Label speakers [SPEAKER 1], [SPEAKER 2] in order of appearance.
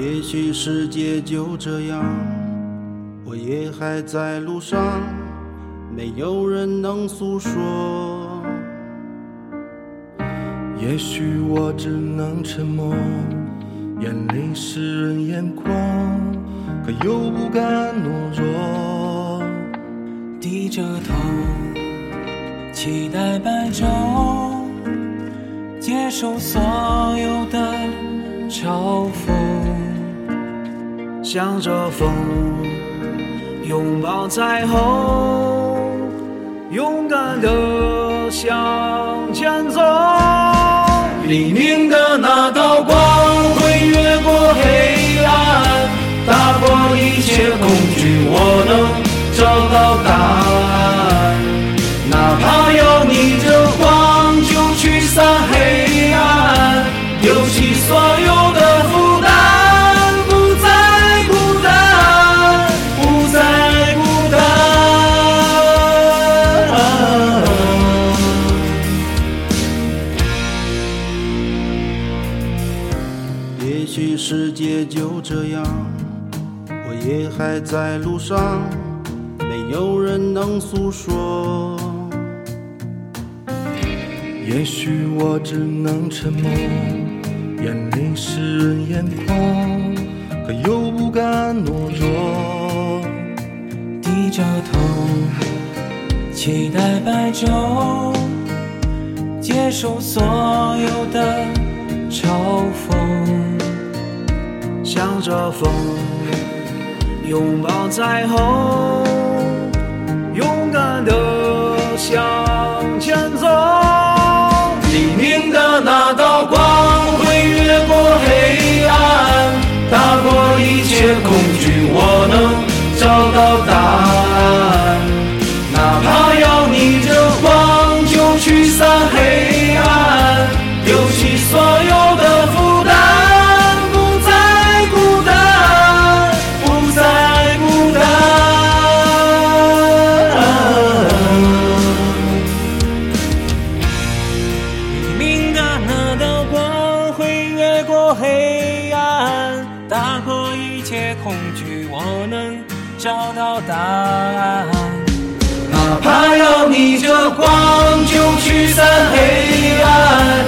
[SPEAKER 1] 也许世界就这样，我也还在路上，没有人能诉说。
[SPEAKER 2] 也许我只能沉默，眼泪湿润眼眶，可又不敢懦弱。
[SPEAKER 3] 低着头，期待白昼，接受所有的嘲讽。
[SPEAKER 4] 向着风，拥抱彩虹，勇敢地向前走。黎明的
[SPEAKER 1] 许世界就这样，我也还在路上，没有人能诉说。
[SPEAKER 2] 也许我只能沉默，眼里湿润眼眶，可又不敢懦弱。
[SPEAKER 3] 低着头，期待白昼，接受所有的嘲讽。
[SPEAKER 4] 向着风，拥抱彩虹，勇敢地向前走。黎明的那道光会越过黑暗，打破一切恐惧，我能找到答案。哪怕要黑暗，
[SPEAKER 3] 打破一切恐惧，我能找到答案。
[SPEAKER 4] 哪怕要逆着光，就驱散黑暗。